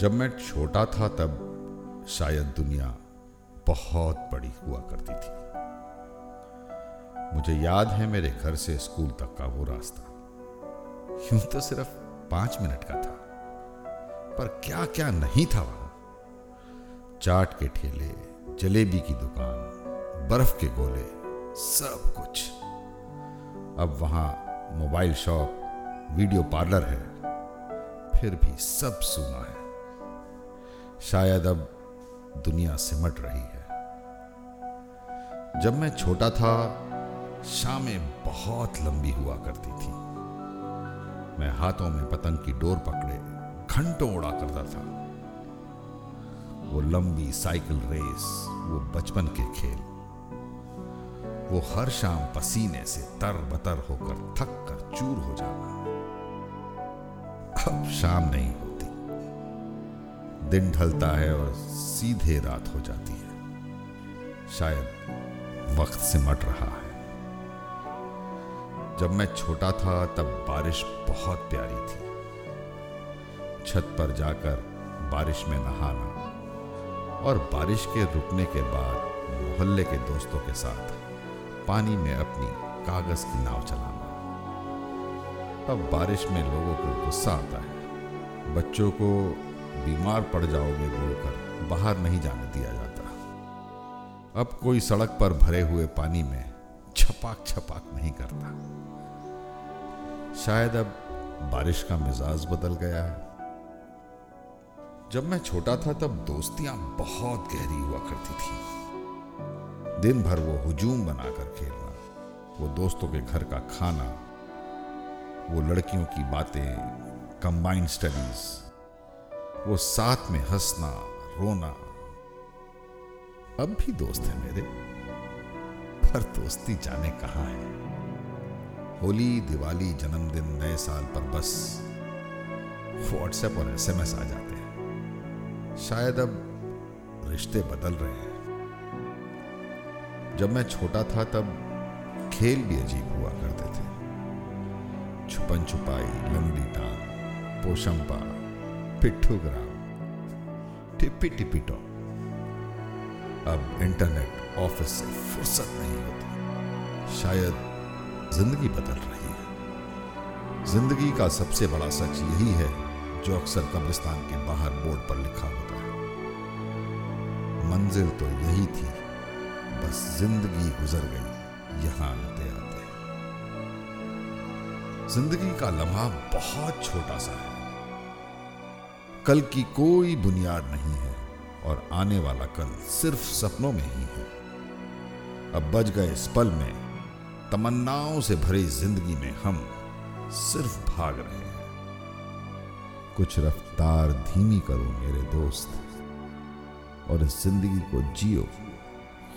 जब मैं छोटा था तब शायद दुनिया बहुत बड़ी हुआ करती थी। मुझे याद है मेरे घर से स्कूल तक का वो रास्ता। यूँ तो सिर्फ़ पाँच मिनट का था, पर क्या क्या नहीं था वहाँ। चाट के ठेले, जलेबी की दुकान, बर्फ़ के गोले, सब कुछ। अब वहाँ मोबाइल शॉप, वीडियो पार्लर है, फिर भी सब सुना है। शायद अब दुनिया सिमट रही है। जब मैं छोटा था, शामें बहुत लंबी हुआ करती थी। मैं हाथों में पतंग की डोर पकड़े, घंटों उड़ा करता था। वो लंबी साइकिल रेस, वो बचपन के खेल, वो हर शाम पसीने से तर बतर होकर, थक कर चूर हो जाना। अब शाम नहीं होती दिन ढलता है और सीधे रात हो जाती है। शायद वक्त सिमट रहा है। जब मैं छोटा था, तब बारिश बहुत प्यारी थी। छत पर जाकर बारिश में नहाना और बारिश के रुकने के बाद मोहल्ले के दोस्तों के साथ पानी में अपनी कागज़ की नाव चलाना। अब बारिश में लोगों को गुस्सा आता है। बच्चों को बीमार पड़ जाओगे बोलकर, बाहर नहीं जाने दिया जाता। अब कोई सड़क पर भरे हुए पानी में छपाक छपाक नहीं करता। शायद अब बारिश का मिजाज बदल गया है। जब मैं छोटा था तब दोस्तियाँ बहुत गहरी हुआ करती थी। दिन भर वो हुजूम बनाकर खेलना, वो दोस्तों के घर का खाना, वो लड़कियों की बातें कंबाइंड स्टडीज़ वो साथ में हंसना, रोना। अब भी दोस्त है मेरे, पर दोस्ती जाने कहाँ है? होली, दिवाली, जन्मदिन, नए साल पर बस व्हाट्सएप और एसएमएस आ जाते हैं। शायद अब रिश्ते बदल रहे हैं। जब मैं छोटा था तब खेल भी अजीब हुआ करते थे। छुपन छुपाई, लंगड़ी टांग पोशंपा पिट्ठू ग्राम टिप्पी टिप्पी टॉप अब इंटरनेट ऑफ़िस से फुर्सत नहीं होती। शायद ज़िंदगी बदल रही है। ज़िंदगी का सबसे बड़ा सच यही है जो अक्सर कब्रिस्तान के बाहर बोर्ड पर लिखा होता है। मंजिल तो यही थी, बस ज़िंदगी गुजर गई, यहाँ आते आते। ज़िंदगी का लम्हा बहुत छोटा सा है। कल की कोई बुनियाद नहीं है और आने वाला कल सिर्फ़ सपनों में ही है। अब बज गए इस पल में तमन्नाओं से भरी ज़िंदगी में हम सिर्फ़ भाग रहे हैं। कुछ रफ्तार धीमी करो मेरे दोस्त और इस ज़िंदगी को जियो,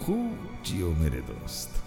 खूब जियो मेरे दोस्त।